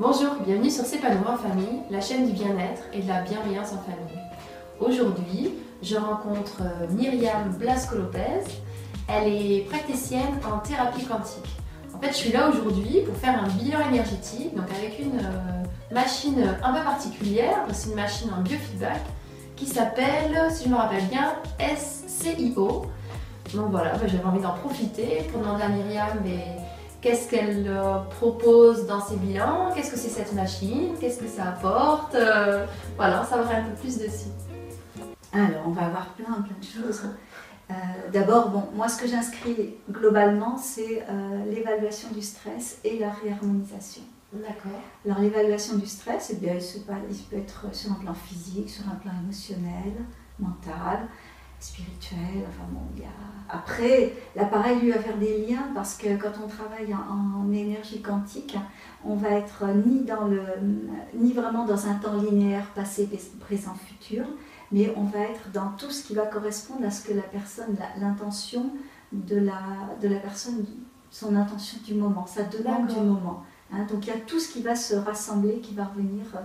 Bonjour, bienvenue sur S'épanouir en famille, la chaîne du bien-être et de la bienveillance en famille. Aujourd'hui, je rencontre euh, Myriam Blasco-Lopez. Elle est praticienne en thérapie quantique. En fait, je suis là aujourd'hui pour faire un bilan énergétique, donc avec une euh, machine un peu particulière, c'est une machine en biofeedback qui s'appelle, si je me rappelle bien, SCIO. Donc voilà, bah, j'avais envie d'en profiter pour demander à Myriam qu'est-ce qu'elle euh, propose dans ses bilans, qu'est-ce que c'est cette machine, qu'est-ce que ça apporte, euh, voilà, savoir un peu plus dessus. Alors, on va avoir plein, plein de choses. Euh, d'abord, bon, moi, ce que j'inscris globalement, c'est l'évaluation du stress et la réharmonisation. D'accord. Alors, l'évaluation du stress, eh bien, il, peut être sur un plan physique, sur un plan émotionnel, mental, spirituel. Enfin, bon, il y a après, l'appareil lui va faire des liens parce que quand on travaille en, énergie quantique, on va être ni, dans le, ni vraiment dans un temps linéaire passé, présent, futur, mais on va être dans tout ce qui va correspondre à ce que la personne, l'intention de la, de la personne, son intention du moment, sa demande du moment. Hein. donc il y a tout ce qui va se rassembler, qui va revenir euh,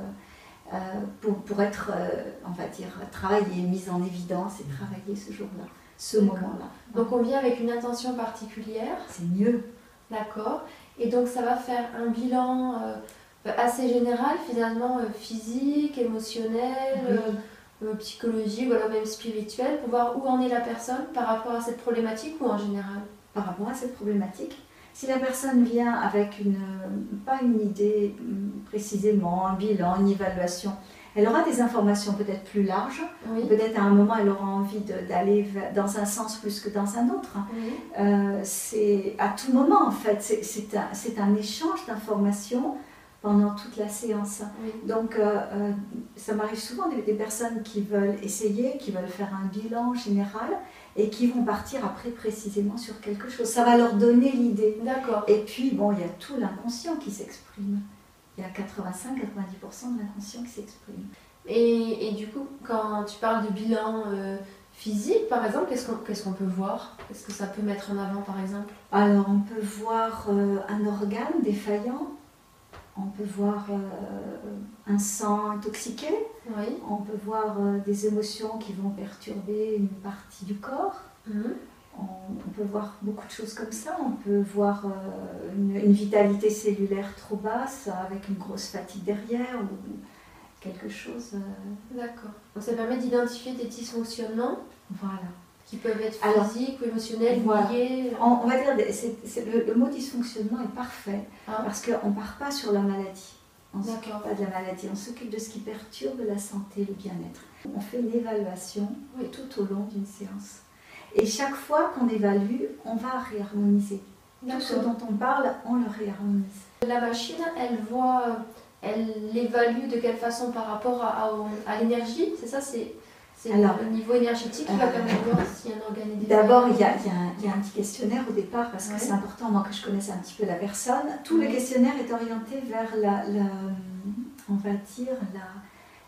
euh, pour, pour, être, euh, on va dire, travaillé, mis en évidence et travaillé ce jour-là ce moment-là. Donc on vient avec une intention particulière. C'est mieux. D'accord. Et donc ça va faire un bilan euh, assez général, finalement euh, physique, émotionnel, euh, psychologique, voilà, même spirituel, pour voir où en est la personne par rapport à cette problématique ou en général? Par rapport à cette problématique. Si la personne vient avec une, pas une idée précisément, un bilan, une évaluation, elle aura des informations peut-être plus larges. Peut-être à un moment, elle aura envie d'aller dans un sens plus que dans un autre. Euh, c'est à tout moment, en fait. C'est un, un, échange d'informations pendant toute la séance. Donc, euh, euh, ça m'arrive souvent des, des, personnes qui veulent essayer, qui veulent faire un bilan général et qui vont partir après précisément sur quelque chose. Ça va leur donner l'idée. D'accord. Et puis, bon, il y a tout l'inconscient qui s'exprime il y a 85-90% de l'inconscient qui s'exprime. Et, et, du coup, quand tu parles de bilan euh, physique, par exemple, qu'est-ce qu'on peut voir? Qu'est-ce que ça peut mettre en avant, par exemple? Alors, on peut voir euh, un organe défaillant, on peut voir euh, un sang intoxiqué, oui. on peut voir des émotions qui vont perturber une partie du corps. Mhm on, peut voir beaucoup de choses comme ça. On peut voir euh, une, vitalité cellulaire trop basse avec une grosse fatigue derrière ou quelque chose. Euh. D'accord. Ça permet d'identifier des dysfonctionnements. Voilà. Qui peuvent être physiques ou émotionnels, liés. Euh. On, va dire, le, mot dysfonctionnement est parfait ah. parce qu'on ne part pas sur la maladie. On ne s'occupe pas de la maladie, on s'occupe de ce qui perturbe la santé, le bien-être. On fait une évaluation tout au long d'une séance. Et chaque fois qu'on évalue, on va réharmoniser. Tout ce dont on parle, on le réharmonise. La machine, elle voit, elle l'évalue de quelle façon par rapport à, à, l'énergie C'est ça, c'est le niveau énergétique qui va permettre de voir si un organe est D'abord, il y, a, un petit questionnaire au départ parce que c'est important, moi, que je connaisse un petit peu la personne. Tout le questionnaire est orienté vers la, on va dire,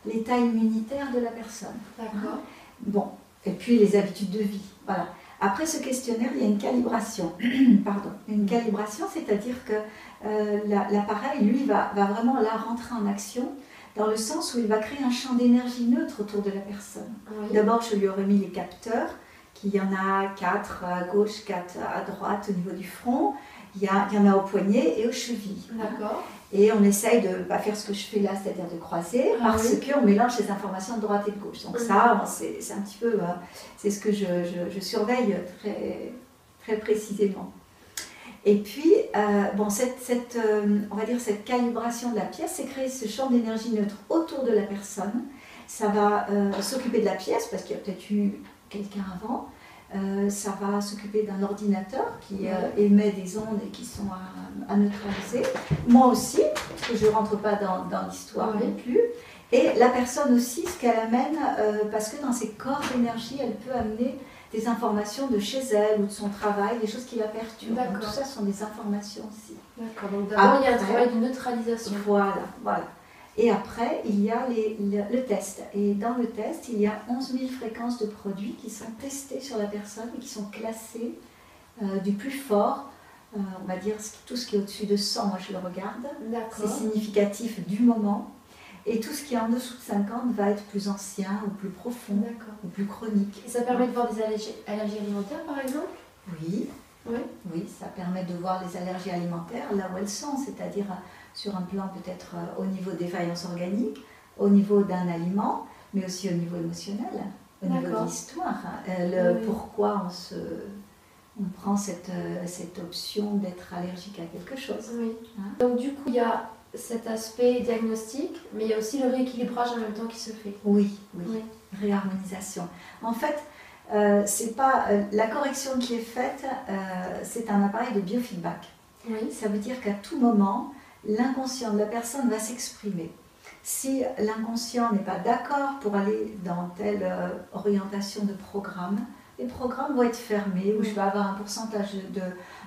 l'état immunitaire de la personne. D'accord. Bon, et puis les habitudes de vie. Voilà. Après ce questionnaire, il y a une calibration. Pardon. Une calibration, c'est-à-dire que euh, l'appareil, lui, va, va, vraiment là rentrer en action dans le sens où il va créer un champ d'énergie neutre autour de la personne. D'abord, je lui aurais mis les capteurs, qu'il y en a quatre à gauche, quatre à droite au niveau du front. Il y, a, il y en a au poignet et aux chevilles. D'accord. Et on essaye de pas faire ce que je fais là, c'est-à-dire de croiser, ah parce qu'on mélange les informations de droite et de gauche. Donc ça, c'est un petit peu, euh, c'est ce que je, je, surveille très, très précisément. Et puis, euh, bon, cette, cette euh, on va dire cette calibration de la pièce, c'est créer ce champ d'énergie neutre autour de la personne. Ça va s'occuper de la pièce, parce qu'il y a peut-être eu quelqu'un avant. Euh, ça va s'occuper d'un ordinateur qui euh, émet des ondes et qui sont à, neutraliser. Moi aussi, parce que je ne rentre pas dans, l'histoire non plus. Et la personne aussi, ce qu'elle amène, euh, parce que dans ses corps d'énergie, elle peut amener des informations de chez elle ou de son travail, des choses qui la perturbent. Donc, tout ça sont des informations aussi. D'accord, donc d'abord il y a un travail de neutralisation. Voilà, voilà. Et après, il y a le, test. Et dans le test, il y a 11 000 fréquences de produits qui sont testées sur la personne et qui sont classées euh, du plus fort Euh, on va dire tout ce qui est au-dessus de 100, moi je le regarde. C'est significatif du moment. Et tout ce qui est en dessous de 50 va être plus ancien ou plus profond ou plus chronique. Et ça permet de voir des allergies, allergies alimentaires par exemple? Oui, Oui. oui, ça permet de voir les allergies alimentaires là où elles sont, c'est-à-dire euh, sur un plan peut-être euh, au niveau des faillances organiques, au niveau d'un aliment, mais aussi au niveau émotionnel, au niveau de l'histoire. Euh, le Oui. Pourquoi on, se, on prend cette, cette option d'être allergique à quelque chose. Oui. Hein Donc du coup, il y a cet aspect diagnostic, mais il y a aussi le rééquilibrage en même temps qui se fait. Oui, oui. Oui. réharmonisation. En fait, euh, c'est pas euh, la correction qui est faite, euh, c'est un appareil de biofeedback. Oui. Ça veut dire qu'à tout moment, l'inconscient de la personne va s'exprimer. Si l'inconscient n'est pas d'accord pour aller dans telle orientation de programme, les programmes vont être fermés, où je vais avoir un pourcentage de,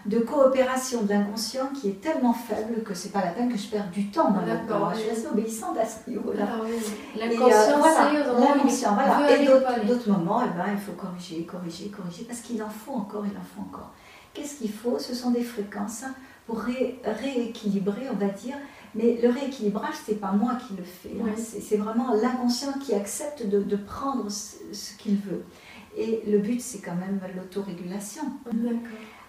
de coopération de l'inconscient qui est tellement faible que c'est pas la peine que je perde du temps dans D'accord. Je suis assez obéissante à ce niveau-là. Ah oui. Et, euh, L'inconscient voilà, l'inconscient, voilà. Et d'autres moments, eh ben, il faut corriger, corriger, corriger, parce qu'il en faut encore, il en faut encore. Qu'est-ce qu'il faut? Ce sont des fréquences pour ré- rééquilibrer, on va dire. Mais le rééquilibrage, c'est pas moi qui le fais. hein. C'est c'est vraiment l'inconscient qui accepte de, de prendre ce, ce qu'il veut. Et le but, c'est quand même l'autorégulation.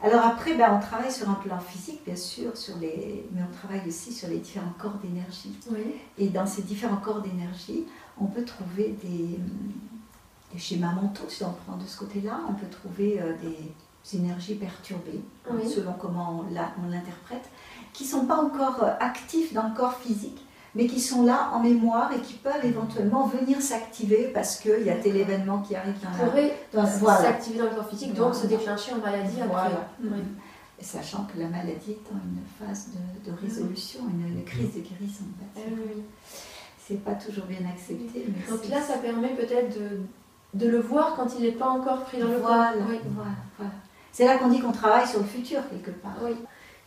Alors après, ben, on travaille sur un plan physique, bien sûr, sur les... mais on travaille aussi sur les différents corps d'énergie. Oui. Et dans ces différents corps d'énergie, on peut trouver des, des schémas mentaux, si on prend de ce côté-là, on peut trouver euh, des énergies perturbées, Oui. selon comment on l'interprète, qui ne sont pas encore euh, actifs dans le corps physique, mais qui sont là en mémoire et qui peuvent éventuellement venir s'activer parce qu'il y a tel événement qui arrive la... Pourrait s'activer dans le corps physique, donc se déclencher en maladie après. Voilà. Oui. Et Sachant que la maladie étant une phase de, de résolution, une, une crise de guérison. en Eh oui, oui. C'est pas toujours bien accepté. Mais Donc là, ça permet peut-être de, de le voir quand il n'est pas encore pris dans le Voilà, corps. Oui. voilà, voilà. C'est là qu'on dit qu'on travaille sur le futur quelque part. Oui.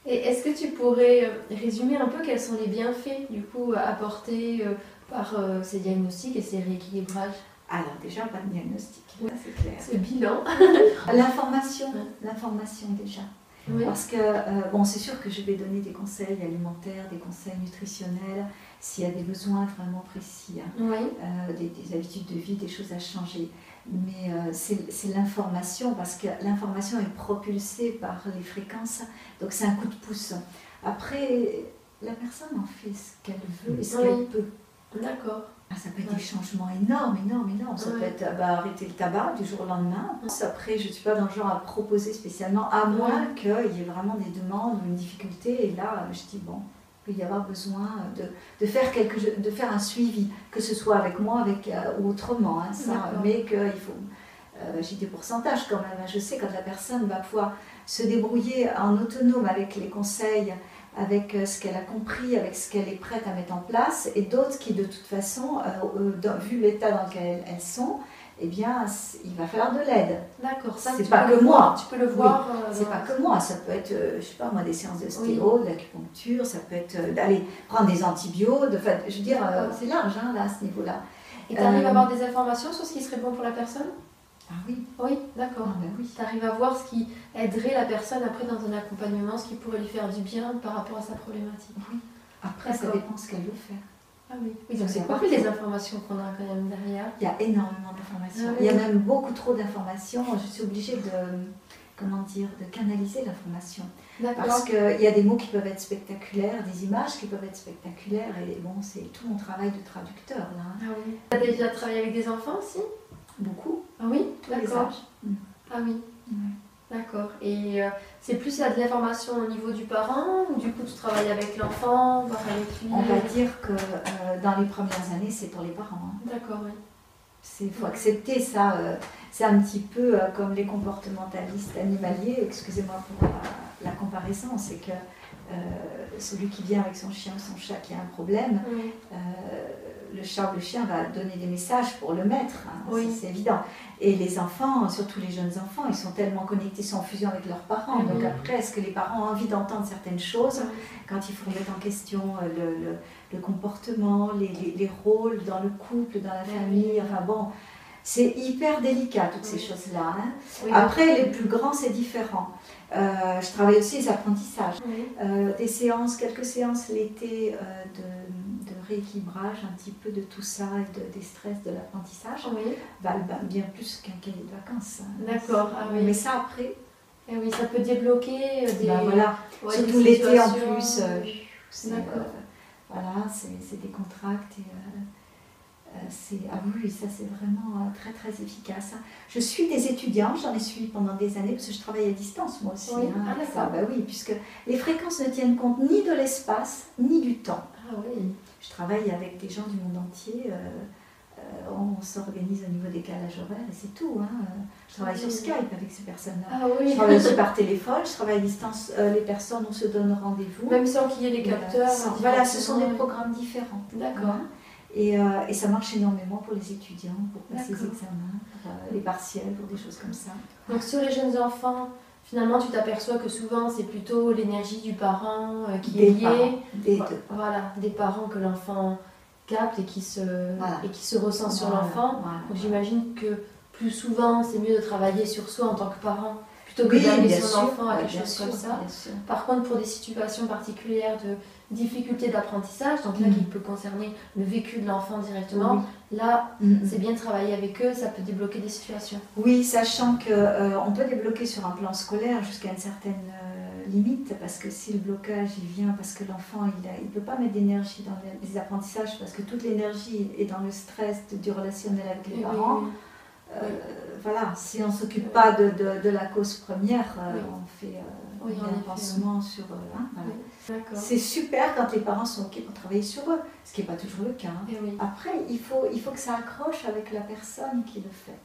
Et est-ce que tu pourrais euh, résumer un peu quels sont les bienfaits du coup apportés euh, par euh, ces diagnostics et ces rééquilibrages? Alors déjà, pas de diagnostic, Oui. c'est clair. Ce bilan L'information, l'information déjà. Oui. Parce que, euh, bon, c'est sûr que je vais donner des conseils alimentaires, des conseils nutritionnels, s'il y a des besoins vraiment précis, hein. Oui. Euh, des, des habitudes de vie, des choses à changer. Mais euh, c'est l'information, parce que l'information est propulsée par les fréquences, donc c'est un coup de pouce. Après, la personne en fait ce qu'elle veut et ce Oui. qu'elle peut. D'accord. Ah, ça peut être Ouais. des changements énormes, énormes, énormes. Ça Ouais. peut être bah, arrêter le tabac du jour au lendemain. Après, je ne suis pas dans le genre à proposer spécialement, à moins qu'il y ait vraiment des demandes ou une difficulté. Et là, je dis, bon, peut y avoir besoin de, de faire, quelque, de faire un suivi, que ce soit avec moi avec, euh, ou autrement. hein, ça, mais qu'il faut. euh, J'ai des pourcentages quand même. hein. Je sais quand la personne va pouvoir se débrouiller en autonome avec les conseils, avec euh, ce qu'elle a compris, avec ce qu'elle est prête à mettre en place, et d'autres qui, de toute façon, euh, dans- vu l'état dans lequel elles sont, eh bien, il va falloir de l'aide. D'accord. Ça, C'est pas que moi. Tu peux le voir. euh, C'est pas que moi, ça peut être, euh, je sais pas moi, des séances d'ostéo, de l'acupuncture, ça peut être euh, d'aller prendre des antibiotiques, de, fait, je veux dire, euh, D'accord. c'est large hein, là, à ce niveau-là. Et tu arrives Euh, à avoir des informations sur ce qui serait bon pour la personne? Ah oui, Oui, ah d'accord. ben oui. Tu arrives à voir ce qui aiderait la personne après dans un accompagnement, ce qui pourrait lui faire du bien par rapport à sa problématique? Après, ça dépend ce qu'elle veut faire. Ah oui. Oui, donc c'est plus des informations qu'on a quand même derrière. Il y a énormément d'informations. Ah Il y a même beaucoup trop d'informations. Je suis obligée de, comment dire, de canaliser l'information. D'accord. Parce qu'il y a des mots qui peuvent être spectaculaires, des images qui peuvent être spectaculaires, et bon, c'est tout mon travail de traducteur là. hein. Ah oui. Tu as déjà travaillé avec des enfants aussi? Beaucoup, Ah oui, les d'accord. Mm. Ah oui, Ouais. d'accord. Et euh, c'est plus à de l'information au niveau du parent ou du coup tu travailles avec l'enfant, voir avec lui On va dire que euh, dans les premières années, c'est pour les parents. hein. D'accord, oui. Il faut accepter ça. euh, c'est un petit peu euh, comme les comportementalistes animaliers, excusez-moi pour la, la comparaison, c'est que celui qui vient avec son chien ou son chat qui a un problème, Oui. Le chat ou le chien va donner des messages pour le maître, hein, Oui. c'est évident. Et les enfants, surtout les jeunes enfants, ils sont tellement connectés, ils sont en fusion avec leurs parents. Donc après, est-ce que les parents ont envie d'entendre certaines choses quand il faut remettre en question euh, le, le- le comportement, les, les- les rôles dans le couple, dans la famille, enfin bon, C'est hyper délicat, toutes ces choses-là. Hein. Après, les plus grands, c'est différent. Euh, je travaille aussi les apprentissages. Euh, des séances, quelques séances l'été euh, de, rééquilibrage, un petit peu de tout ça et de, des stress de l'apprentissage, valent bien plus qu'un cahier de vacances. Hein. D'accord. Ah Mais ça, après. Et eh oui, ça peut débloquer des. Ben voilà, surtout l'été en plus. voilà, c'est des contracts et c'est, ah oui, ça c'est vraiment euh, très très efficace. Hein. Je suis des étudiants, j'en ai suivi pendant des années parce que je travaille à distance moi aussi. Oui. Hein, ah, bah oui, puisque les fréquences ne tiennent compte ni de l'espace ni du temps. Ah oui. Je travaille avec des gens du monde entier. Euh, euh, on s'organise au niveau des calages horaires et c'est tout. Hein. Je travaille sur Skype avec ces personnes-là. Ah, oui. Je travaille aussi par téléphone, je travaille à distance. les personnes, on se donne rendez-vous. Même sans qu'il y ait les capteurs. voilà, ce sont des programmes différents. D'accord. Et, euh, et, ça marche énormément pour les étudiants, pour passer les examens, pour euh, les partiels, pour des choses comme ça. Donc sur les jeunes enfants, finalement tu t'aperçois que souvent c'est plutôt l'énergie du parent euh, qui est liée. des deux. Voilà, des parents que l'enfant capte et qui se, et qui se ressent sur l'enfant. Donc j'imagine que plus souvent c'est mieux de travailler sur soi en tant que parent plutôt que d'amener son enfant à quelque chose comme ça. Par contre, pour des situations particulières de difficulté d'apprentissage, donc là mm. qui peut concerner le vécu de l'enfant directement, là mm. c'est bien de travailler avec eux, ça peut débloquer des situations. Oui, sachant qu'on euh, on peut débloquer sur un plan scolaire jusqu'à une certaine euh, limite, parce que si le blocage il vient parce que l'enfant il ne peut pas mettre d'énergie dans les, apprentissages, parce que toute l'énergie est dans le stress du relationnel avec les parents. Euh, voilà, si on ne s'occupe pas de, de, la cause première, on fait oui, un pansement sur. Hein, c'est super quand les parents sont OK pour travailler sur eux, ce qui n'est pas toujours le cas. Hein. Eh Après, il faut, il faut que ça accroche avec la personne qui le fait.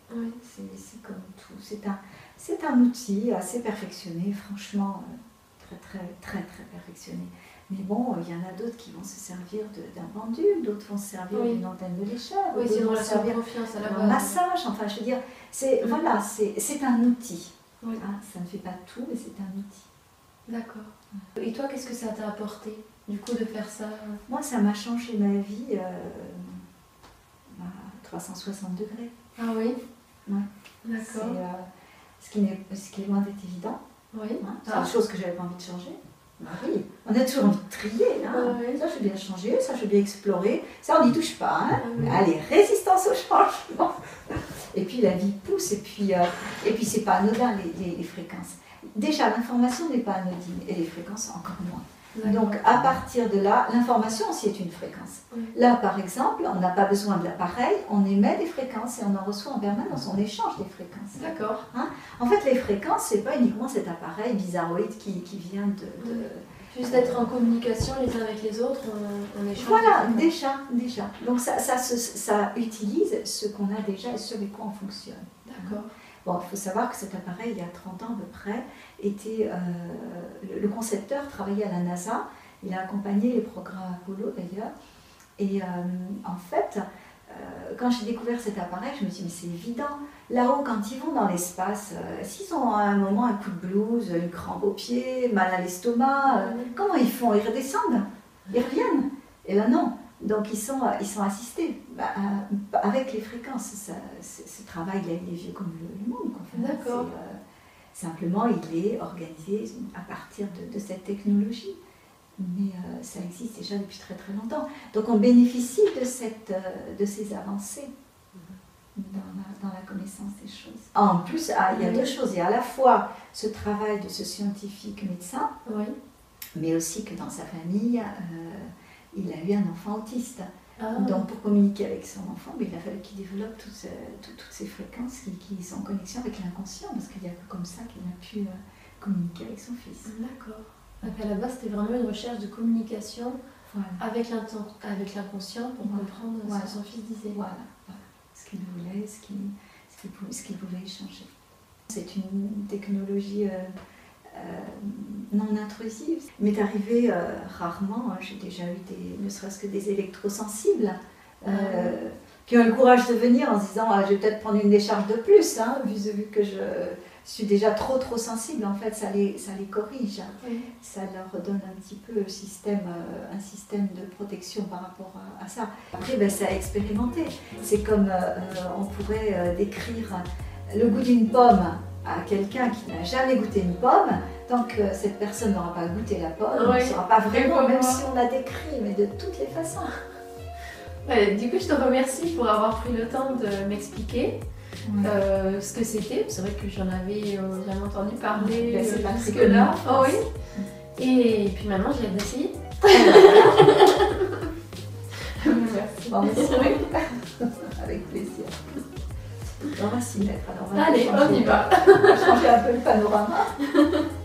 C'est comme tout. C'est un, c'est un outil assez perfectionné, franchement, euh, très, très, très, très perfectionné. Mais bon, il y en a d'autres qui vont se servir d'un pendule, d'autres vont se servir d'une antenne de lécheur, oui, d'autres vont se servir d'un massage. Enfin, je veux dire, c'est voilà, c'est un outil. Hein, ça ne fait pas tout, mais c'est un outil. D'accord. Et toi, qu'est-ce que ça t'a apporté, du coup, de faire ça? Moi, ça m'a changé ma vie euh, à 360 degrés. Ah oui? Ouais. D'accord. Euh, ce, qui est, ce qui est loin d'être évident. Oui. Hein. C'est une chose que j'avais pas envie de changer. Bah oui, on a toujours envie de trier. Hein. Ça, je veux bien changer, ça, je veux bien explorer. Ça, on n'y touche pas. Hein. Ah Allez, résistance au changement. Et puis, la vie pousse. Et puis, euh, et puis c'est pas anodin, les, les fréquences. Déjà, l'information n'est pas anodine et les fréquences encore moins. Donc, à partir de là, l'information aussi est une fréquence. Là, par exemple, on n'a pas besoin de l'appareil, on émet des fréquences et on en reçoit en permanence, on échange des fréquences. D'accord. Hein? En fait, les fréquences, c'est pas uniquement cet appareil bizarroïde qui, qui vient de. Juste d'être en communication les uns avec les autres, on, échange. Voilà, déjà, déjà. Donc, ça, ça, ça utilise ce qu'on a déjà et ce avec quoi on fonctionne. D'accord il faut savoir que cet appareil, il y a 30 ans à peu près, était, euh, le concepteur travaillait à la NASA, il a accompagné les programmes Apollo d'ailleurs, et euh, en fait, euh, quand j'ai découvert cet appareil, je me suis dit, mais c'est évident, là-haut, quand ils vont dans l'espace, s'ils ont à un moment un coup de blues, une crampe au pied, mal à l'estomac, comment ils font? Ils redescendent? Ils reviennent? Et là non, donc ils sont, ils sont assistés bah, euh, avec les fréquences. ce travail, il est vieux comme le, monde. D'accord. Euh, simplement, il est organisé à partir de, cette technologie. Mais euh, ça existe déjà depuis très très longtemps. Donc on bénéficie de, cette, de ces avancées dans la, connaissance des choses. En plus, ah, il y a deux choses. Il y a à la fois ce travail de ce scientifique médecin, oui. mais aussi que dans sa famille, il a eu un enfant autiste. Ah. Donc pour communiquer avec son enfant, mais il a fallu qu'il développe toutes, ces fréquences qui, sont en connexion avec l'inconscient, parce qu'il n'y a que comme ça qu'il a pu euh, communiquer avec son fils. D'accord. Donc à la base, c'était vraiment une recherche de communication avec l'inconscient pour comprendre ce que son fils disait. Voilà, ce qu'il voulait, ce qu'il pouvait échanger. C'est une technologie euh, euh, non intrusive. m'est arrivé euh, rarement, hein, j'ai déjà eu des, ne serait-ce que des électrosensibles euh, ah qui ont le courage de venir en se disant ah, je vais peut-être prendre une décharge de plus, hein, vu, que je, suis déjà trop trop sensible, en fait, ça les, ça les corrige. Ça leur donne un petit peu système, euh, un système de protection par rapport à, ça. Après, ben, c'est à expérimenter. C'est comme euh, on pourrait décrire le goût d'une pomme à quelqu'un qui n'a jamais goûté une pomme, tant que cette personne n'aura pas goûté la pomme, on ne saura pas vraiment, même si on a décrit, mais de toutes les façons. du coup, je te remercie pour avoir pris le temps de m'expliquer. Euh, ce que c'était. C'est vrai que j'en avais euh, jamais entendu parler ben, euh, jusque-là. Oh, oui. Et puis maintenant, je l'ai d'essayer. Merci. Bon, Avec plaisir. On va s'y mettre. Alors, Allez, on y va. On va changer un peu le panorama.